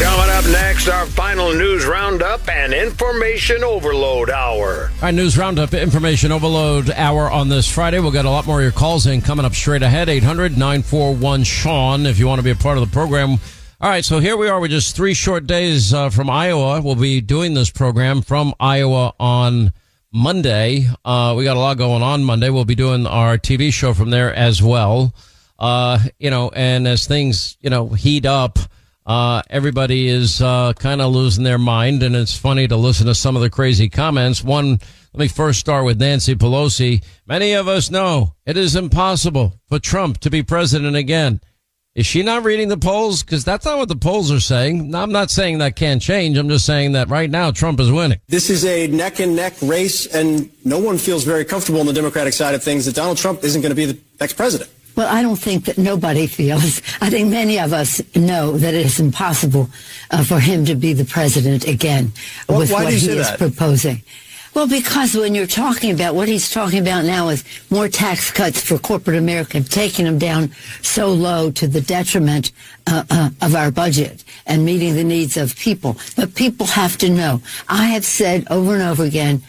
Coming up next, our final news roundup and information overload hour. Right, news roundup, information overload hour on this Friday. We'll get a lot more of your calls in coming up straight ahead. 800 941 Sean, if you want to be a part of the program. All right, so here we are with just three short days uh, from Iowa. We'll be doing this program from Iowa on Monday. Uh, we got a lot going on Monday. We'll be doing our TV show from there as well. Uh, you know, and as things, you know, heat up, uh, everybody is uh, kind of losing their mind. And it's funny to listen to some of the crazy comments. One, let me first start with Nancy Pelosi. Many of us know it is impossible for Trump to be president again. Is she not reading the polls? Because that's not what the polls are saying. I'm not saying that can't change. I'm just saying that right now Trump is winning. This is a neck and neck race, and no one feels very comfortable on the Democratic side of things that Donald Trump isn't going to be the next president. Well, I don't think that nobody feels. I think many of us know that it is impossible uh, for him to be the president again Well, with what he is that? proposing. Well, because when you're talking about what he's talking about now is more tax cuts for corporate America, taking them down so low to the detriment uh, uh, of our budget and meeting the needs of people. But people have to know. I have said over and over again,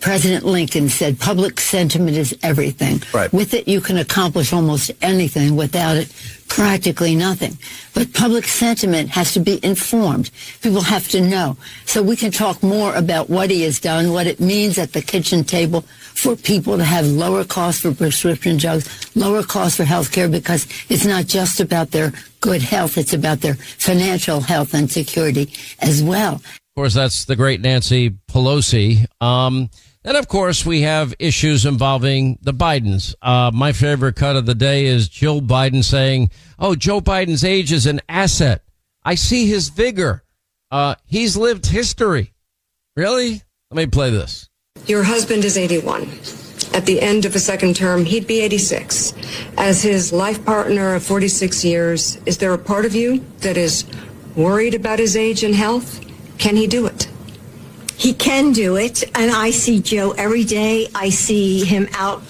President Lincoln said public sentiment is everything. Right. With it, you can accomplish almost anything. Without it, practically nothing. But public sentiment has to be informed. People have to know. So we can talk more about what he has done, what it means at the kitchen table for people to have lower costs for prescription drugs, lower costs for health care, because it's not just about their good health, it's about their financial health and security as well. Of course, that's the great Nancy Pelosi. Um, and of course, we have issues involving the Bidens. Uh, my favorite cut of the day is Jill Biden saying, Oh, Joe Biden's age is an asset. I see his vigor. Uh, he's lived history. Really? Let me play this. Your husband is 81. At the end of a second term, he'd be 86. As his life partner of 46 years, is there a part of you that is worried about his age and health? Can he do it? He can do it, and I see Joe every day. I see him out,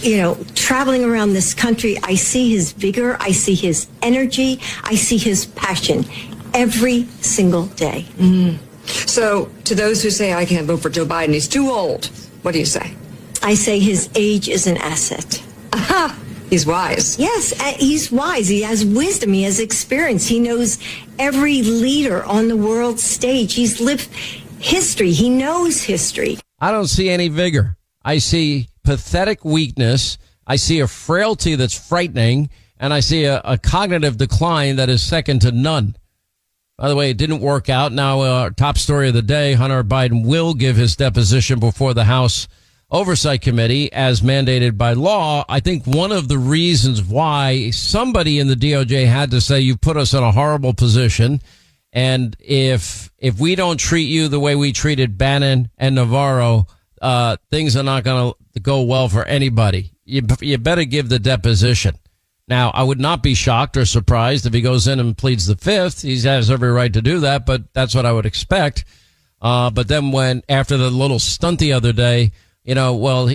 you know, traveling around this country. I see his vigor. I see his energy. I see his passion every single day. Mm. So, to those who say I can't vote for Joe Biden, he's too old, what do you say? I say his age is an asset. Aha! He's wise. Yes, uh, he's wise. He has wisdom. He has experience. He knows every leader on the world stage. He's lived history. He knows history. I don't see any vigor. I see pathetic weakness. I see a frailty that's frightening, and I see a, a cognitive decline that is second to none. By the way, it didn't work out. Now, uh, our top story of the day Hunter Biden will give his deposition before the House Oversight Committee as mandated by law. I think one of the reasons why somebody in the DOJ had to say you put us in a horrible position. And if, if we don't treat you the way we treated Bannon and Navarro, uh, things are not going to go well for anybody. You, you better give the deposition. Now, I would not be shocked or surprised if he goes in and pleads the fifth. He has every right to do that, but that's what I would expect. Uh, but then when, after the little stunt the other day, you know, well,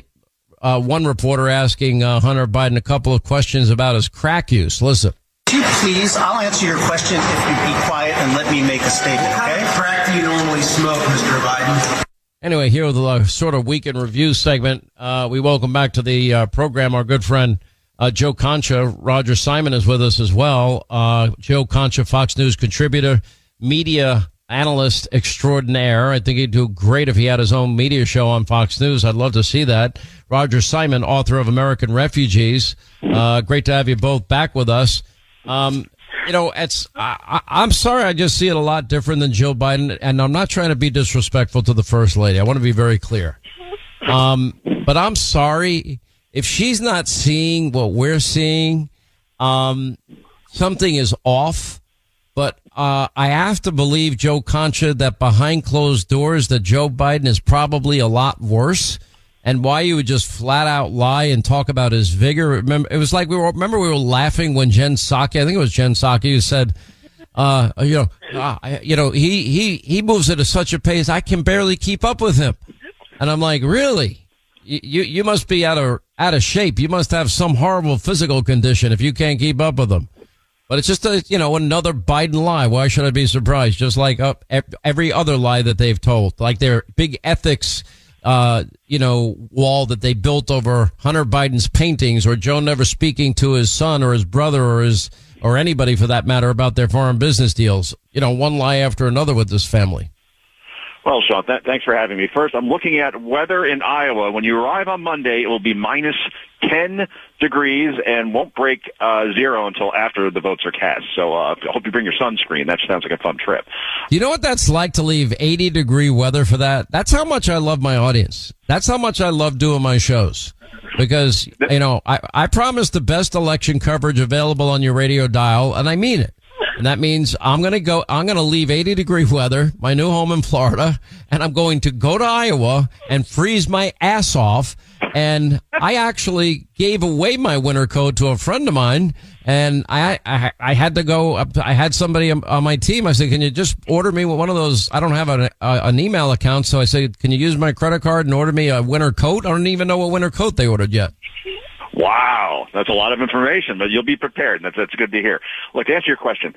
uh, one reporter asking uh, Hunter Biden a couple of questions about his crack use. Listen. you please, I'll answer your question if you be quiet and let me make a statement, okay? crack do you normally smoke, Mr. Biden? Anyway, here with the uh, sort of weekend review segment, uh, we welcome back to the uh, program our good friend uh, Joe Concha. Roger Simon is with us as well. Uh, Joe Concha, Fox News contributor, media analyst extraordinaire. I think he'd do great if he had his own media show on Fox News. I'd love to see that. Roger Simon, author of American Refugees. Uh, great to have you both back with us. Um, you know, it's, I, am sorry. I just see it a lot different than Joe Biden. And I'm not trying to be disrespectful to the first lady. I want to be very clear. Um, but I'm sorry if she's not seeing what we're seeing. Um, something is off. But uh, I have to believe Joe Concha that behind closed doors that Joe Biden is probably a lot worse. And why you would just flat out lie and talk about his vigor. Remember, it was like we were, remember we were laughing when Jen Psaki, I think it was Jen Psaki who said, uh, you know, uh, you know, he, he, he moves at a, such a pace. I can barely keep up with him. And I'm like, really? You, you must be out of, out of shape. You must have some horrible physical condition if you can't keep up with him. But it's just a, you know, another Biden lie. Why should I be surprised? Just like uh, every other lie that they've told, like their big ethics, uh, you know, wall that they built over Hunter Biden's paintings or Joe never speaking to his son or his brother or his, or anybody for that matter about their foreign business deals. You know, one lie after another with this family. Well, Sean, th- thanks for having me. First, I'm looking at weather in Iowa. When you arrive on Monday, it will be minus 10 degrees and won't break uh, zero until after the votes are cast. So uh, I hope you bring your sunscreen. That sounds like a fun trip. You know what that's like to leave 80 degree weather for that? That's how much I love my audience. That's how much I love doing my shows. Because, you know, I, I promise the best election coverage available on your radio dial, and I mean it. And that means I'm going to go, I'm going to leave 80 degree weather, my new home in Florida, and I'm going to go to Iowa and freeze my ass off. And I actually gave away my winter coat to a friend of mine and I, I, I had to go up. I had somebody on my team. I said, can you just order me one of those? I don't have an, an email account. So I said, can you use my credit card and order me a winter coat? I don't even know what winter coat they ordered yet. Wow, that's a lot of information, but you'll be prepared. That's that's good to hear. Look, to answer your question,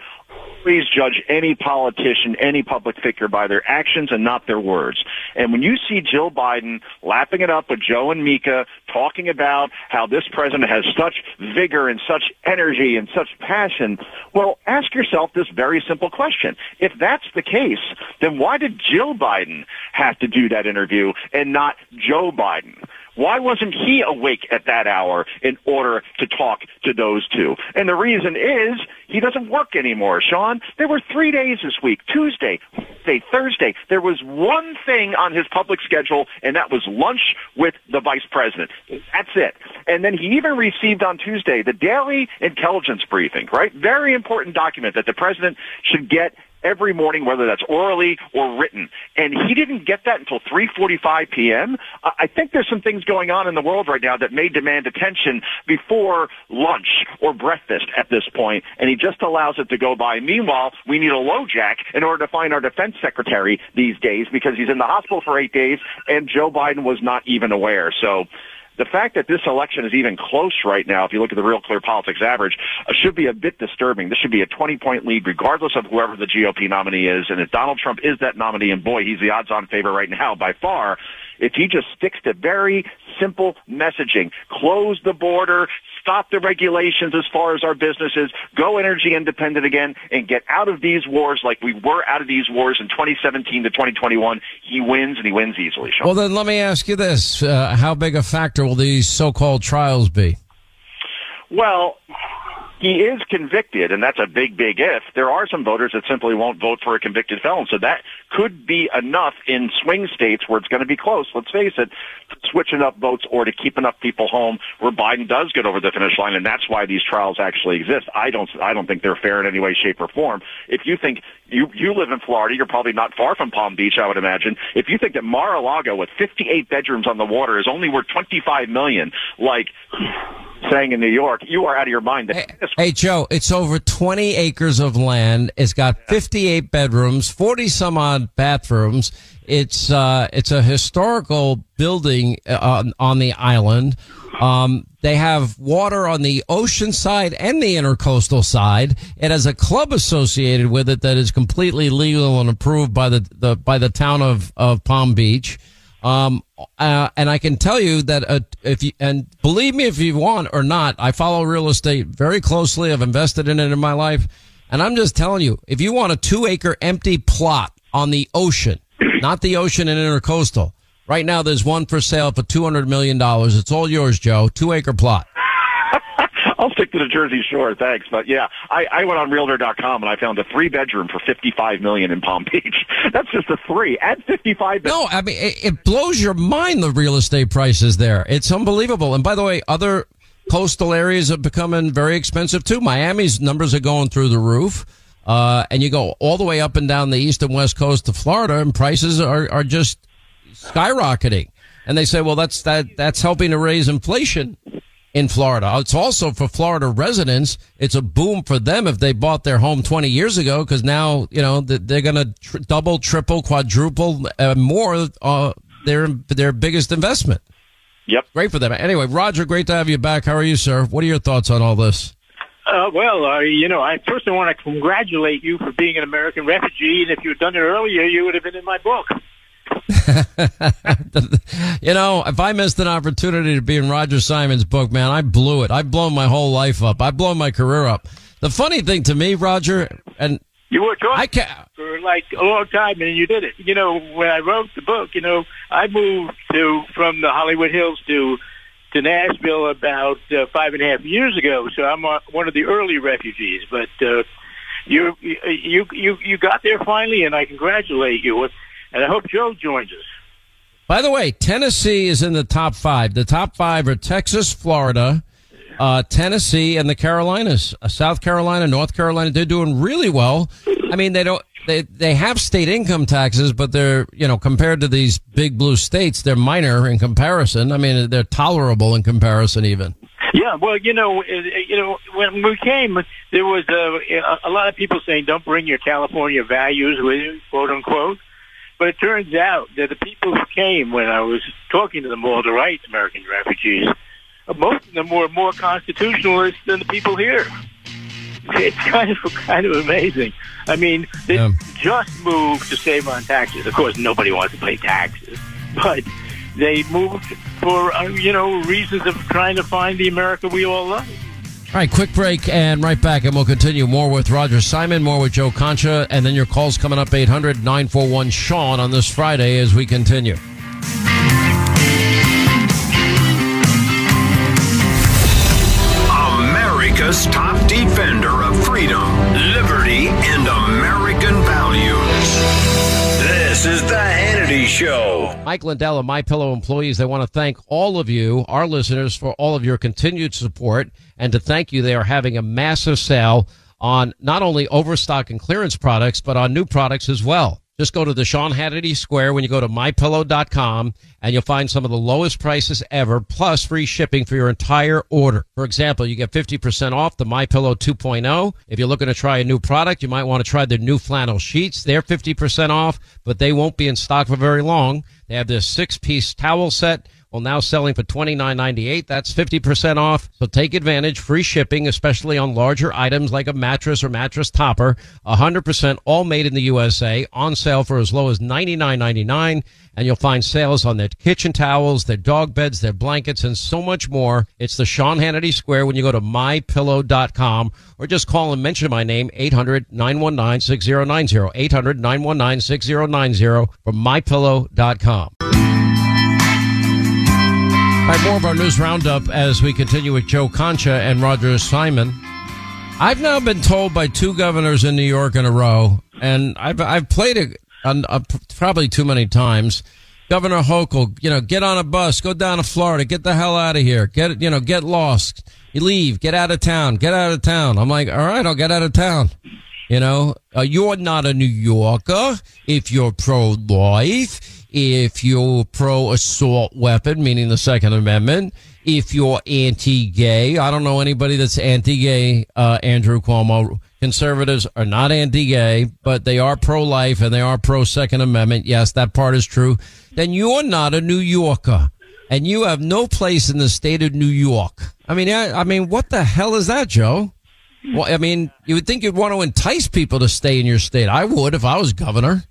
please judge any politician, any public figure by their actions and not their words. And when you see Jill Biden lapping it up with Joe and Mika, talking about how this president has such vigor and such energy and such passion, well, ask yourself this very simple question. If that's the case, then why did Jill Biden have to do that interview and not Joe Biden? Why wasn't he awake at that hour in order to talk to those two? And the reason is he doesn't work anymore, Sean. There were three days this week, Tuesday, Wednesday, Thursday. There was one thing on his public schedule, and that was lunch with the vice president. That's it. And then he even received on Tuesday the daily intelligence briefing, right? Very important document that the president should get every morning, whether that's orally or written. And he didn't get that until 3:45 p.m. I think there's some things going on in the world right now that may demand attention before lunch or breakfast at this point, and he just allows it to go by. Meanwhile, we need a LoJack in order to find our defense secretary these days because he's in the hospital for eight days, and Joe Biden was not even aware. So the fact that this election is even close right now, if you look at the Real Clear Politics average, uh, should be a bit disturbing. This should be a 20 point lead regardless of whoever the GOP nominee is. And if Donald Trump is that nominee, and boy, he's the odds on favorite right now by far, if he just sticks to very simple messaging, close the border, stop the regulations as far as our businesses, go energy independent again, and get out of these wars like we were out of these wars in 2017 to 2021, he wins and he wins easily. Sean. Well, then let me ask you this. Uh, how big a factor will these so-called trials be? Well, he is convicted, and that's a big, big if, there are some voters that simply won't vote for a convicted felon. So that could be enough in swing states where it's going to be close, let's face it, to switch enough votes or to keep enough people home where Biden does get over the finish line, and that's why these trials actually exist. I don't, I don't think they're fair in any way, shape, or form. If you think you, you live in Florida, you're probably not far from Palm Beach, I would imagine. If you think that Mar-a-Lago with 58 bedrooms on the water is only worth 25 million, like, saying in New York, you are out of your mind. Hey, hey, Joe, it's over 20 acres of land. It's got 58 bedrooms, 40 some odd bathrooms. It's, uh, it's a historical building uh, on, on the island. Um, they have water on the ocean side and the intercoastal side. It has a club associated with it that is completely legal and approved by the, the by the town of, of Palm Beach. Um, uh, and I can tell you that uh, if you and believe me if you want or not, I follow real estate very closely. I've invested in it in my life, and I'm just telling you, if you want a two acre empty plot on the ocean, not the ocean and intercoastal, right now there's one for sale for two hundred million dollars. It's all yours, Joe. Two acre plot. I'll stick to the Jersey Shore, thanks. But yeah, I, I went on Realtor.com and I found a three bedroom for fifty-five million in Palm Beach. That's just a three at fifty-five. No, I mean it, it blows your mind the real estate prices there. It's unbelievable. And by the way, other coastal areas are becoming very expensive too. Miami's numbers are going through the roof. Uh, and you go all the way up and down the east and west coast of Florida and prices are, are just skyrocketing. And they say, well, that's, that, that's helping to raise inflation in Florida. It's also for Florida residents. It's a boom for them if they bought their home 20 years ago because now, you know, they're going to tr- double, triple, quadruple uh, more uh, their their biggest investment. Yep. Great for them. Anyway, Roger, great to have you back. How are you, sir? What are your thoughts on all this? Uh, well, uh, you know, I first I want to congratulate you for being an American refugee, and if you had done it earlier, you would have been in my book. you know, if I missed an opportunity to be in Roger Simon's book, man, I blew it. I've blown my whole life up. I've blown my career up. The funny thing to me, Roger, and you were talking I can for like a long time, and you did it. You know, when I wrote the book, you know, I moved to from the Hollywood Hills to to Nashville about uh, five and a half years ago. So I'm uh, one of the early refugees, but. uh you you you you got there finally, and I congratulate you and I hope Joe joins us. By the way, Tennessee is in the top five. The top five are Texas, Florida, uh, Tennessee, and the Carolinas. Uh, South Carolina, North Carolina, they're doing really well. I mean, they don't. They they have state income taxes, but they're you know compared to these big blue states, they're minor in comparison. I mean, they're tolerable in comparison, even. Yeah, well, you know, you know, when we came, there was a, a lot of people saying, "Don't bring your California values with you," quote unquote. But it turns out that the people who came when I was talking to them all, the right American refugees, most of them were more constitutionalist than the people here. It's kind of kind of amazing. I mean, they yeah. just moved to save on taxes. Of course, nobody wants to pay taxes, but they moved for uh, you know reasons of trying to find the America we all love. All right, quick break and right back, and we'll continue more with Roger Simon, more with Joe Concha, and then your calls coming up 800 941 Sean on this Friday as we continue. America's top Show. Mike Lindell and My Pillow employees, they want to thank all of you, our listeners, for all of your continued support, and to thank you, they are having a massive sale on not only overstock and clearance products, but on new products as well. Just go to the Sean Hannity Square when you go to mypillow.com and you'll find some of the lowest prices ever plus free shipping for your entire order. For example, you get 50% off the MyPillow 2.0. If you're looking to try a new product, you might want to try their new flannel sheets. They're 50% off, but they won't be in stock for very long. They have this six piece towel set well, now selling for twenty nine ninety eight. That's 50% off. So take advantage. Free shipping, especially on larger items like a mattress or mattress topper. 100% all made in the USA. On sale for as low as ninety nine ninety nine. And you'll find sales on their kitchen towels, their dog beds, their blankets, and so much more. It's the Sean Hannity Square when you go to mypillow.com or just call and mention my name, 800-919-6090. 800-919-6090 from mypillow.com. More of our news roundup as we continue with Joe Concha and Roger Simon. I've now been told by two governors in New York in a row, and I've I've played it probably too many times. Governor Hochul, you know, get on a bus, go down to Florida, get the hell out of here, get you know, get lost, you leave, get out of town, get out of town. I'm like, all right, I'll get out of town. You know, uh, you're not a New Yorker if you're pro-life, if you're pro-assault weapon, meaning the Second Amendment if you're anti-gay. I don't know anybody that's anti-gay, uh, Andrew Cuomo. Conservatives are not anti-gay, but they are pro-life and they are pro-Second Amendment. Yes, that part is true. Then you're not a New Yorker and you have no place in the state of New York. I mean, I, I mean, what the hell is that, Joe? Well, I mean, you would think you'd want to entice people to stay in your state. I would if I was governor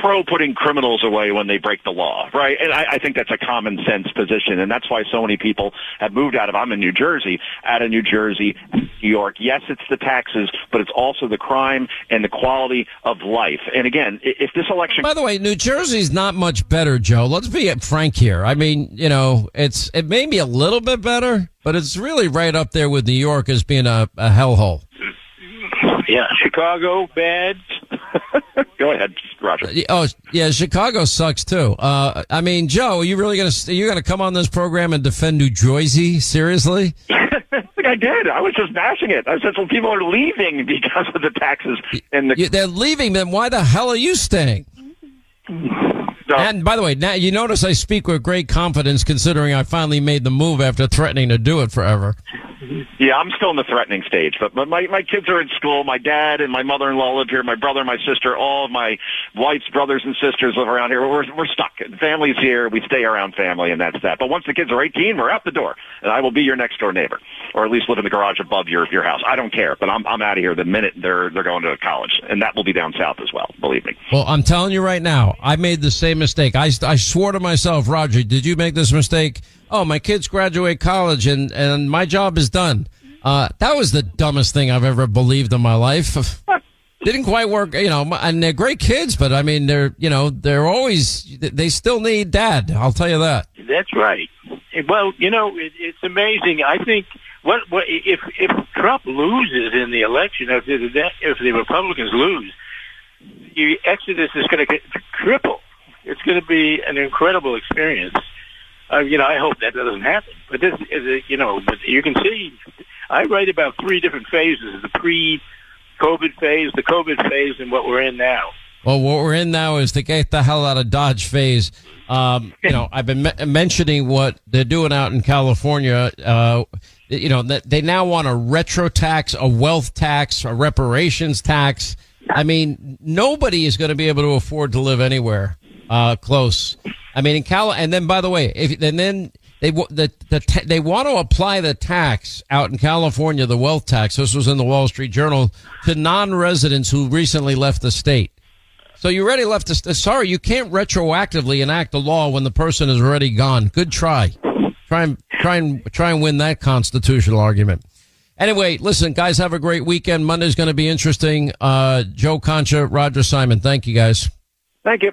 pro putting criminals away when they break the law, right? And I, I think that's a common sense position, and that's why so many people have moved out of. I'm in New Jersey, out of New Jersey, New York. Yes, it's the taxes, but it's also the crime and the quality of life. And again, if this election, by the way, New Jersey's not much better, Joe. Let's be frank here. I mean, you know, it's it may be a little bit better, but it's really right up there with New York as being a, a hellhole. Yeah, Chicago bad. Go ahead, Roger. Oh, yeah, Chicago sucks too. Uh, I mean, Joe, are you really gonna are you gonna come on this program and defend New Jersey? Seriously? I did. I was just bashing it. I said, "Well, people are leaving because of the taxes and the." They're leaving. Then why the hell are you staying? No. And by the way, now you notice I speak with great confidence, considering I finally made the move after threatening to do it forever. Yeah, I'm still in the threatening stage, but my my kids are in school. My dad and my mother-in-law live here. My brother and my sister, all of my wife's brothers and sisters live around here. We're we're stuck. Family's here. We stay around family, and that's that. But once the kids are 18, we're out the door, and I will be your next door neighbor, or at least live in the garage above your your house. I don't care, but I'm I'm out of here the minute they're they're going to college, and that will be down south as well. Believe me. Well, I'm telling you right now, I made the same mistake. I I swore to myself, Roger. Did you make this mistake? Oh, my kids graduate college, and and my job is done. Uh, that was the dumbest thing I've ever believed in my life. Didn't quite work, you know, and they're great kids, but I mean, they're, you know, they're always, they still need dad. I'll tell you that. That's right. Well, you know, it, it's amazing. I think what, what, if, if Trump loses in the election, if the, if the Republicans lose, the exodus is going to triple. It's going to be an incredible experience. Uh, you know, I hope that doesn't happen. But this is, you know, but you can see I write about three different phases: the pre-COVID phase, the COVID phase, and what we're in now. Well, what we're in now is the get the hell out of Dodge phase. Um, you know, I've been me- mentioning what they're doing out in California. Uh, you know, they now want a retro tax, a wealth tax, a reparations tax. I mean, nobody is going to be able to afford to live anywhere uh, close. I mean, in Cal, and then by the way, if and then they the, the they want to apply the tax out in California, the wealth tax. This was in the Wall Street Journal to non-residents who recently left the state. So you already left the state. Sorry, you can't retroactively enact a law when the person is already gone. Good try. Try and try and try and win that constitutional argument. Anyway, listen, guys, have a great weekend. Monday's going to be interesting. Uh, Joe Concha, Roger Simon. Thank you, guys. Thank you.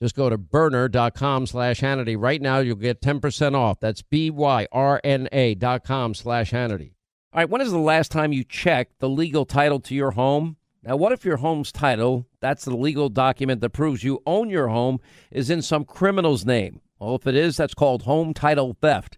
Just go to byrna.com slash Hannity. Right now, you'll get 10% off. That's B-Y-R-N-A dot com slash Hannity. All right, when is the last time you checked the legal title to your home? Now, what if your home's title, that's the legal document that proves you own your home, is in some criminal's name? Well, if it is, that's called home title theft.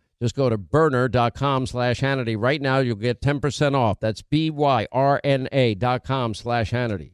Just go to byrna.com slash Hannity. Right now, you'll get 10% off. That's B-Y-R-N-A dot com slash Hannity.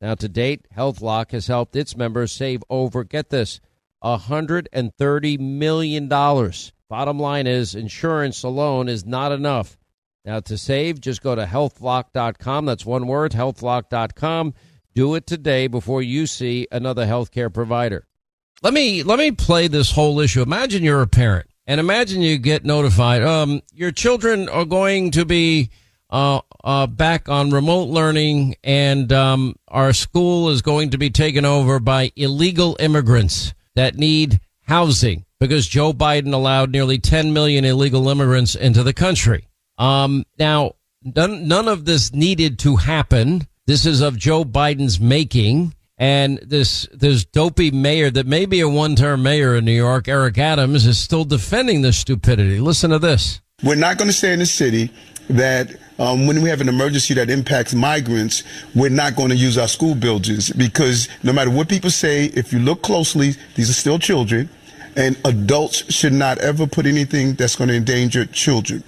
Now, to date, HealthLock has helped its members save over, get this, $130 million. Bottom line is, insurance alone is not enough. Now, to save, just go to healthlock.com. That's one word, healthlock.com. Do it today before you see another healthcare provider. let me let me play this whole issue. Imagine you're a parent, and imagine you get notified. Um, your children are going to be uh, uh, back on remote learning, and um, our school is going to be taken over by illegal immigrants that need housing because Joe Biden allowed nearly 10 million illegal immigrants into the country. Um, now, none, none of this needed to happen. This is of Joe Biden's making. And this this dopey mayor that may be a one term mayor in New York, Eric Adams, is still defending this stupidity. Listen to this. We're not going to stay in the city that um, when we have an emergency that impacts migrants, we're not going to use our school buildings because no matter what people say, if you look closely, these are still children, and adults should not ever put anything that's going to endanger children.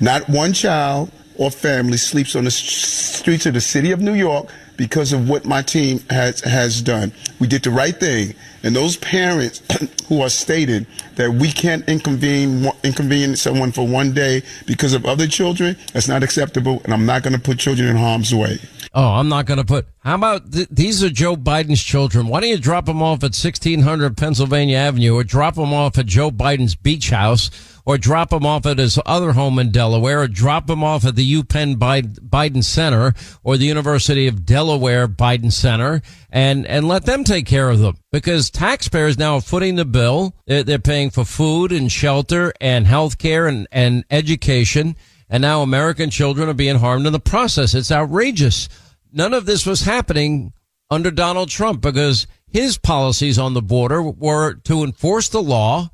Not one child or family sleeps on the streets of the city of New York because of what my team has has done. We did the right thing, and those parents who are stating that we can't inconvene inconvenience someone for one day because of other children, that's not acceptable, and I'm not going to put children in harm's way. Oh, I'm not going to put. How about th- these are Joe Biden's children? Why don't you drop them off at 1600 Pennsylvania Avenue, or drop them off at Joe Biden's beach house? Or drop him off at his other home in Delaware, or drop him off at the UPenn Biden Center or the University of Delaware Biden Center, and and let them take care of them because taxpayers now are footing the bill. They're, paying for food and shelter and health care and and education, and now American children are being harmed in the process. It's outrageous. None of this was happening under Donald Trump because his policies on the border were to enforce the law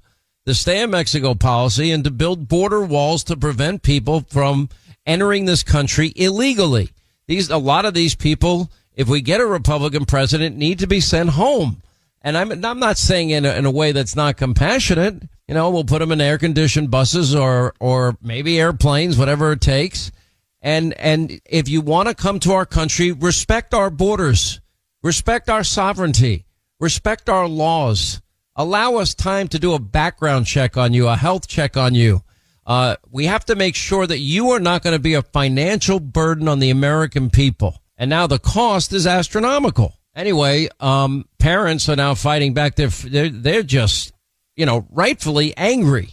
the stay in Mexico policy and to build border walls to prevent people from entering this country illegally. These, a lot of these people, if we get a Republican president, need to be sent home. And I'm, I'm not saying in a, in a way that's not compassionate. You know, we'll put them in air conditioned buses or, or maybe airplanes, whatever it takes. And, and if you want to come to our country, respect our borders, respect our sovereignty, respect our laws allow us time to do a background check on you, a health check on you. Uh, we have to make sure that you are not going to be a financial burden on the American people. And now the cost is astronomical. Anyway, um, parents are now fighting back. They're, they're, they're just, you know, rightfully angry.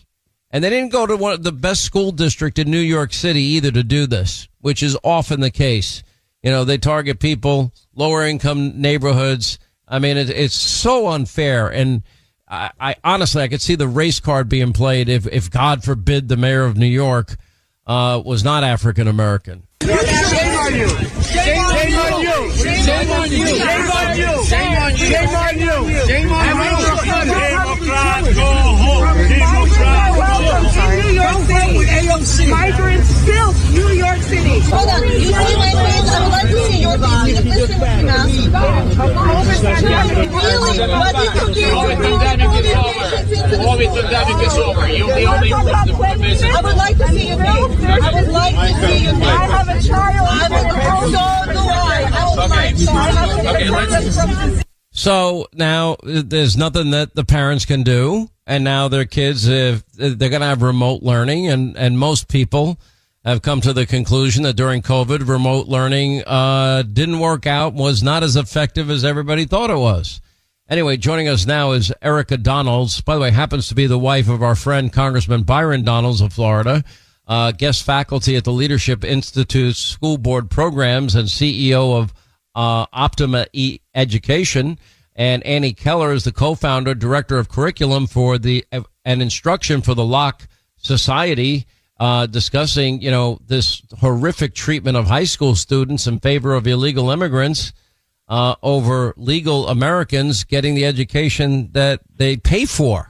And they didn't go to one of the best school district in New York City either to do this, which is often the case. You know, they target people, lower income neighborhoods. I mean, it, it's so unfair. And, I, I, honestly, I could see the race card being played if, if God forbid the mayor of New York uh, was not African American. Shame on you! Shame on you! Shame on you! Shame on you! Shame on you! Shame on you! Shame on you! Democrat, go home! Democrat, go home! New York City, AOC. Migrants built New York City. Hold on, you see my face? I would like to see your face. Listen to me. Really? What do you think? pandemic is over. You're the only I would like to see your face. I would like to see your face. I have a child. I would so do I. I would like to. So now there's nothing that the parents can do, and now their kids, if they're going to have remote learning, and and most people have come to the conclusion that during COVID, remote learning uh, didn't work out, was not as effective as everybody thought it was. Anyway, joining us now is Erica Donalds. By the way, happens to be the wife of our friend Congressman Byron Donalds of Florida, uh, guest faculty at the Leadership Institute's School Board Programs and CEO of uh, Optima e- Education. And Annie Keller is the co-founder, director of curriculum for the and instruction for the Locke Society, uh, discussing you know this horrific treatment of high school students in favor of illegal immigrants uh, over legal Americans getting the education that they pay for.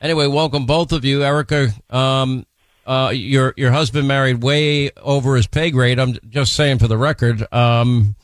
Anyway, welcome both of you, Erica. Um, uh, your your husband married way over his pay grade. I'm just saying for the record. Um,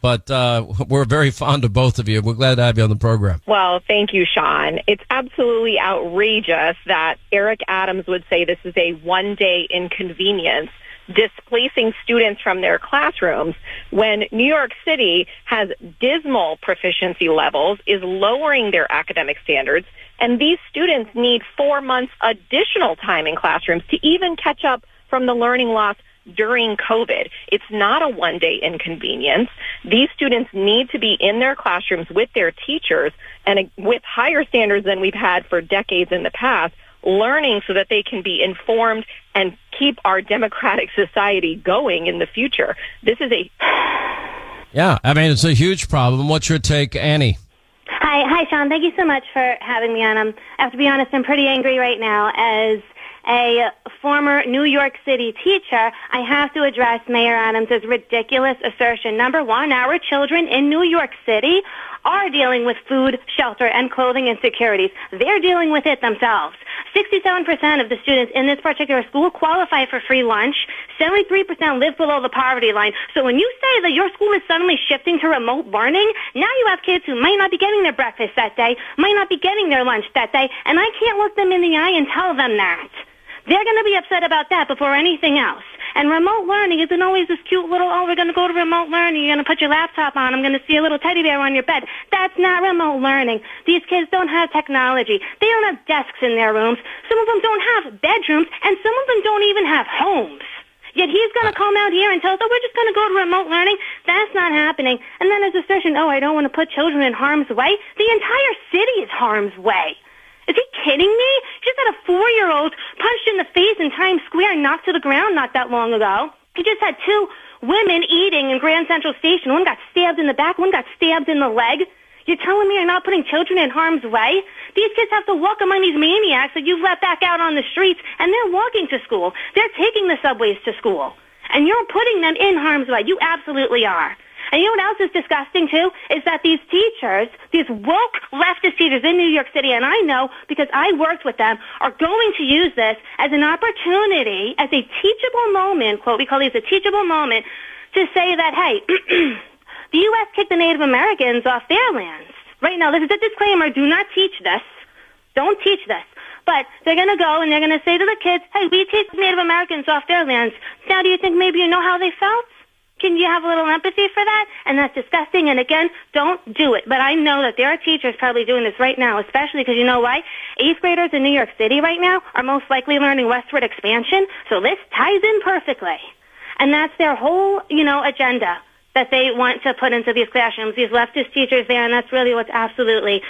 but uh, we're very fond of both of you. We're glad to have you on the program. Well, thank you, Sean. It's absolutely outrageous that Eric Adams would say this is a one day inconvenience displacing students from their classrooms when New York City has dismal proficiency levels, is lowering their academic standards, and these students need four months additional time in classrooms to even catch up from the learning loss during COVID. It's not a one day inconvenience. These students need to be in their classrooms with their teachers and uh, with higher standards than we've had for decades in the past, learning so that they can be informed and keep our democratic society going in the future. This is a Yeah, I mean, it's a huge problem. What's your take, Annie? Hi, hi, Sean. Thank you so much for having me on. I'm, I have to be honest, I'm pretty angry right now. As a former New York City teacher, I have to address Mayor Adams' ridiculous assertion. Number one, our children in New York City are dealing with food, shelter, and clothing insecurities. They're dealing with it themselves. 67% of the students in this particular school qualify for free lunch. 73% live below the poverty line. So when you say that your school is suddenly shifting to remote learning, now you have kids who might not be getting their breakfast that day, might not be getting their lunch that day, and I can't look them in the eye and tell them that. They're going to be upset about that before anything else. And remote learning isn't always this cute little, oh, we're going to go to remote learning. You're going to put your laptop on. I'm going to see a little teddy bear on your bed. That's not remote learning. These kids don't have technology. They don't have desks in their rooms. Some of them don't have bedrooms, and some of them don't even have homes. Yet he's going to come out here and tell us, oh, we're just going to go to remote learning. That's not happening. And then his assertion, oh, I don't want to put children in harm's way. The entire city is harm's way. Is he kidding me? Just had a four-year-old punched in the face in Times Square and knocked to the ground not that long ago. He just had two women eating in Grand Central Station. One got stabbed in the back, one got stabbed in the leg. You're telling me you're not putting children in harm's way? These kids have to walk among these maniacs that you've let back out on the streets, and they're walking to school. They're taking the subways to school. And you're putting them in harm's way. You absolutely are. And you know what else is disgusting too? Is that these teachers, these woke leftist teachers in New York City, and I know because I worked with them, are going to use this as an opportunity, as a teachable moment, quote, we call these a teachable moment, to say that, hey, the U.S. kicked the Native Americans off their lands. Right now, this is a disclaimer. Do not teach this. Don't teach this. But they're going to go and they're going to say to the kids, hey, we teach Native Americans off their lands. Now, do you think maybe you know how they felt? Can you have a little empathy for that? And that's disgusting. And again, don't do it. But I know that there are teachers probably doing this right now, especially because you know why? Eighth graders in New York City right now are most likely learning westward expansion. So this ties in perfectly. And that's their whole, you know, agenda that they want to put into these classrooms, these leftist teachers there. And that's really what's absolutely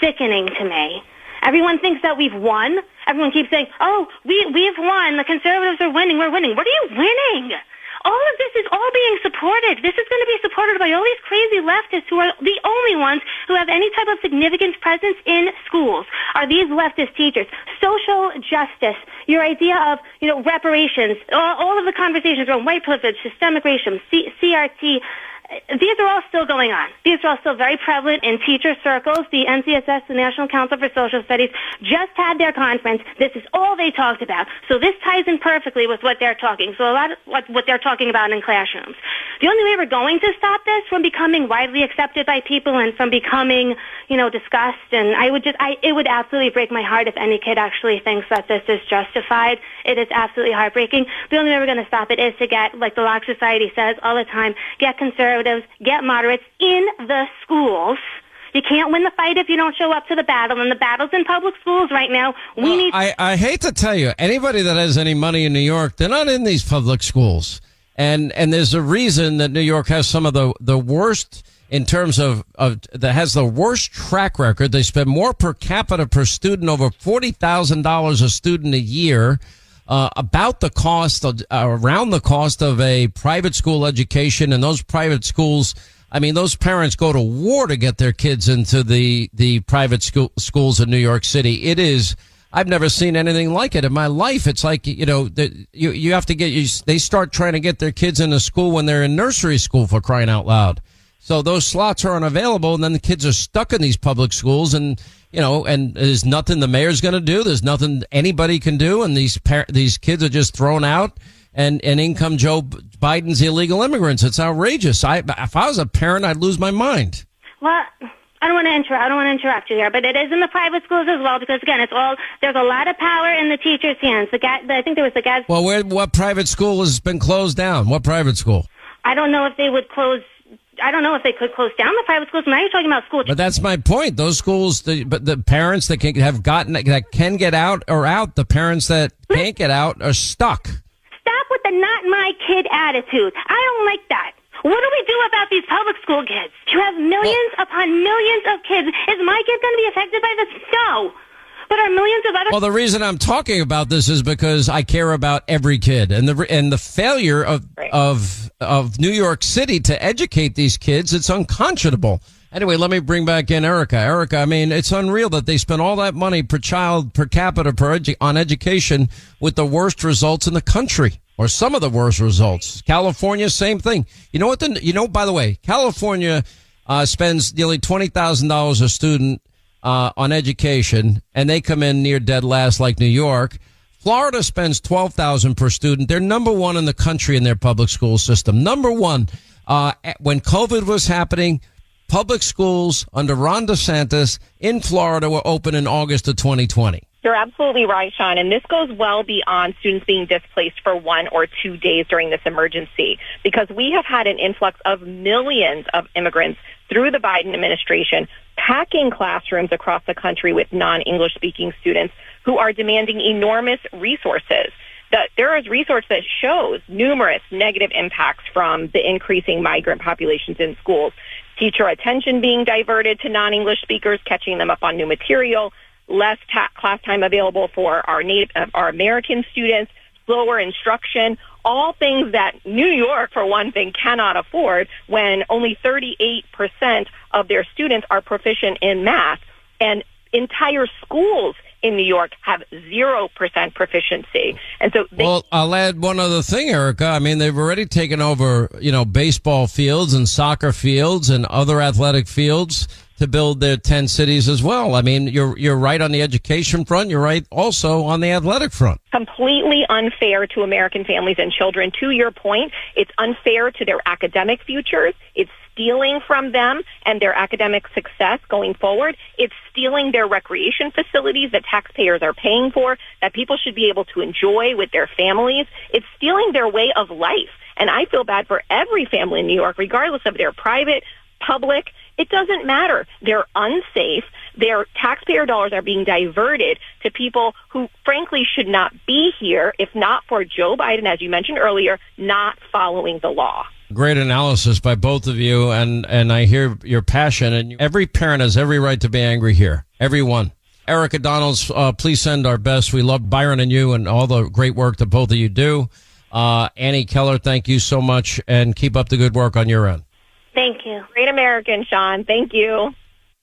sickening to me. Everyone thinks that we've won. Everyone keeps saying, oh, we, we've won. The conservatives are winning. We're winning. What are you winning? All of this is all being supported. This is going to be supported by all these crazy leftists who are the only ones who have any type of significant presence in schools. Are these leftist teachers? Social justice, your idea of, you know, reparations, all, all of the conversations around white privilege, systemic racism, C- CRT, these are all still going on. These are all still very prevalent in teacher circles. The NCSS, the National Council for Social Studies, just had their conference. This is all they talked about. So this ties in perfectly with what they're talking. So a lot of what, what they're talking about in classrooms. The only way we're going to stop this from becoming widely accepted by people and from becoming, you know, discussed. And I would just, I, it would absolutely break my heart if any kid actually thinks that this is justified. It is absolutely heartbreaking. The only way we're going to stop it is to get, like the Locke Society says all the time, get conservatives, get moderates in the schools. You can't win the fight if you don't show up to the battle, and the battle's in public schools right now. We well, need. I, I hate to tell you, anybody that has any money in New York, they're not in these public schools, and and there's a reason that New York has some of the the worst in terms of, of that has the worst track record. They spend more per capita per student, over forty thousand dollars a student a year uh, about the cost of, uh, around the cost of a private school education and those private schools. I mean, those parents go to war to get their kids into the, the private school, schools in New York City. It is, I've never seen anything like it in my life. It's like, you know, the, you, you have to get, you, they start trying to get their kids into school when they're in nursery school for crying out loud. So those slots are unavailable and then the kids are stuck in these public schools and you know, and there's nothing the mayor's going to do. There's nothing anybody can do, and these par- these kids are just thrown out. And and income Joe Biden's illegal immigrants. It's outrageous. I if I was a parent, I'd lose my mind. Well. I don't want to interrupt. I don't want to interrupt you here, but it is in the private schools as well because again, it's all there's a lot of power in the teachers' hands. The guy, I think there was the guy. Well, where what private school has been closed down? What private school? I don't know if they would close I don't know if they could close down the private schools. Now you're talking about schools. But that's my point. Those schools, the, but the parents that can have gotten that can get out are out. The parents that can't get out are stuck. Stop with the not my kid attitude. I don't like that. What do we do about these public school kids? You have millions upon millions of kids. Is my kid going to be affected by this? No. But are millions of other Well, the reason I'm talking about this is because I care about every kid, and the and the failure of of of New York City to educate these kids, it's unconscionable. Anyway, let me bring back in Erika. Erika, I mean, it's unreal that they spend all that money per child per capita per edu- on education with the worst results in the country, or some of the worst results. California, same thing. You know what? The, you know, by the way, California uh, spends nearly twenty thousand dollars a student uh, on education, and they come in near dead last, like New York. Florida spends twelve thousand per student. They're number one in the country in their public school system. Number one. Uh, when COVID was happening, public schools under Ron DeSantis in Florida were open in August of 2020. You're absolutely right, Sean. And this goes well beyond students being displaced for one or two days during this emergency because we have had an influx of millions of immigrants through the Biden administration packing classrooms across the country with non-English speaking students who are demanding enormous resources. That there is research that shows numerous negative impacts from the increasing migrant populations in schools. Teacher attention being diverted to non-English speakers, catching them up on new material, less ta- class time available for our native, uh, our American students, slower instruction, all things that New York, for one thing, cannot afford when only 38% of their students are proficient in math and entire schools in New York have 0% proficiency. And so they, Well, I'll add one other thing, Erika. I mean, they've already taken over, you know, baseball fields and soccer fields and other athletic fields to build their 10 cities as well. I mean, you're, you're right on the education front. You're right also on the athletic front. completely unfair to American families and children. To your point, it's unfair to their academic futures. It's stealing from them and their academic success going forward. It's stealing their recreation facilities that taxpayers are paying for, that people should be able to enjoy with their families. It's stealing their way of life. And I feel bad for every family in New York, regardless of their private, public. It doesn't matter. They're unsafe. Their taxpayer dollars are being diverted to people who frankly should not be here if not for Joe Biden, as you mentioned earlier, not following the law. Great analysis by both of you, and and I hear your passion. And every parent has every right to be angry here. Everyone. Erika Donalds, uh, please send our best. We love Byron and you, and all the great work that both of you do. Uh, Annie Keller, thank you so much, and keep up the good work on your end. Thank you. Great American, Sean. Thank you.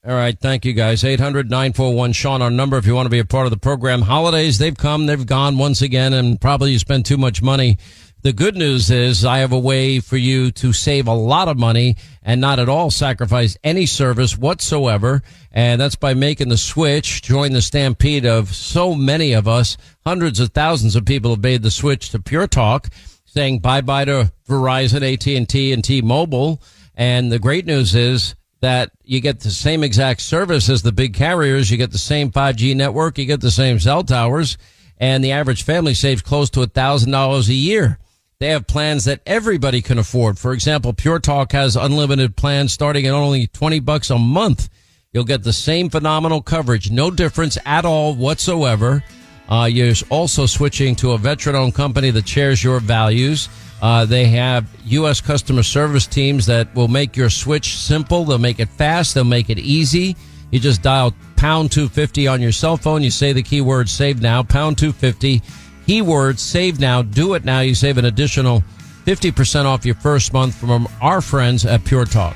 All right. Thank you, guys. 800 941 Sean, our number if you want to be a part of the program. Holidays, they've come, they've gone once again, and probably you spend too much money. The good news is I have a way for you to save a lot of money and not at all sacrifice any service whatsoever. And that's by making the switch, join the stampede of so many of us. Hundreds of thousands of people have made the switch to Pure Talk, saying bye bye to Verizon, AT&T, and T-Mobile. And the great news is that you get the same exact service as the big carriers. You get the same 5G network. You get the same cell towers and the average family saves close to a thousand dollars a year. They have plans that everybody can afford. For example, Pure Talk has unlimited plans starting at only 20 bucks a month. You'll get the same phenomenal coverage. No difference at all whatsoever. Uh, you're also switching to a veteran owned company that shares your values. Uh, they have U.S. customer service teams that will make your switch simple. They'll make it fast. They'll make it easy. You just dial pound 250 on your cell phone. You say the keyword save now, pound 250, keyword save now. Do it now. You save an additional 50% off your first month from our friends at Pure Talk.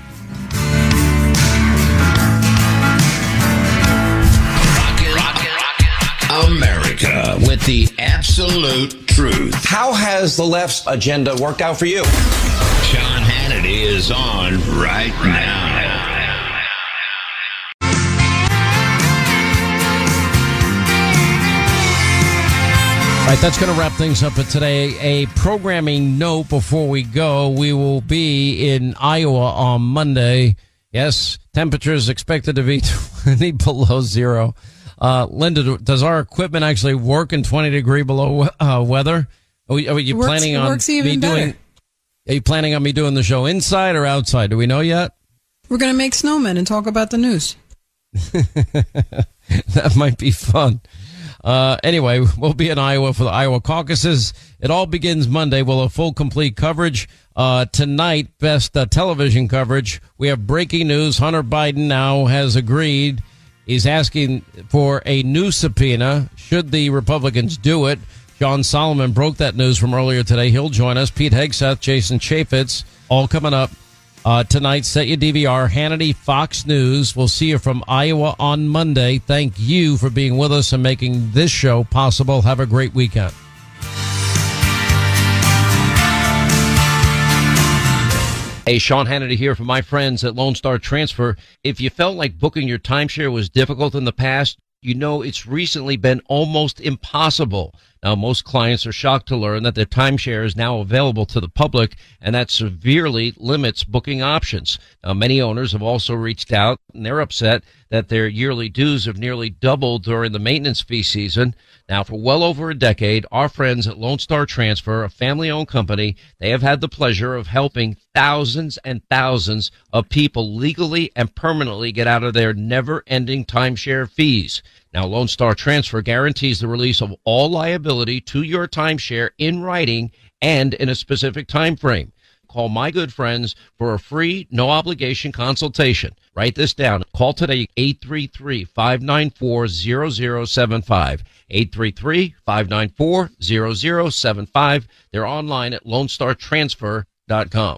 America with the absolute truth. How has the left's agenda worked out for you? Sean Hannity is on right now. All right, that's going to wrap things up for today. A programming note before we go. We will be in Iowa on Monday. Yes, temperatures expected to be 20 below zero. Uh, Linda, does our equipment actually work in 20 degree below uh, weather? Are, we, are you works- planning on me better. doing? Are you planning on me doing the show inside or outside? Do we know yet? We're going to make snowmen and talk about the news. that might be fun. Uh, anyway, we'll be in Iowa for the Iowa caucuses. It all begins Monday. We'll have full complete coverage. Uh, tonight, best uh, television coverage. We have breaking news. Hunter Biden now has agreed. He's asking for a new subpoena should the Republicans do it. John Solomon broke that news from earlier today. He'll join us. Pete Hegseth, Jason Chaffetz, all coming up uh, tonight. Set your DVR. Hannity, Fox News. We'll see you from Iowa on Monday. Thank you for being with us and making this show possible. Have a great weekend. Hey, Sean Hannity here from my friends at Lone Star Transfer. If you felt like booking your timeshare was difficult in the past, you know it's recently been almost impossible. Now, most clients are shocked to learn that their timeshare is now available to the public, and that severely limits booking options. Now, many owners have also reached out, and they're upset that their yearly dues have nearly doubled during the maintenance fee season. Now, for well over a decade, our friends at Lone Star Transfer, a family owned company, they have had the pleasure of helping thousands and thousands of people legally and permanently get out of their never ending timeshare fees. Now, Lone Star Transfer guarantees the release of all liability to your timeshare in writing and in a specific time frame. Call my good friends for a free, no obligation consultation. Write this down. Call today 833-594-0075. 833-594-0075. They're online at lonestartransfer.com.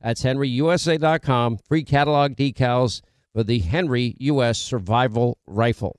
That's henryusa.com. Free catalog decals for the Henry U.S. Survival Rifle.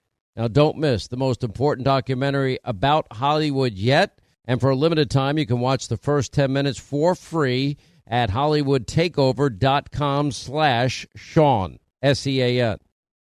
Now, don't miss the most important documentary about Hollywood yet. And for a limited time, you can watch the first 10 minutes for free at hollywoodtakeover.com slash Sean, S-E-A-N.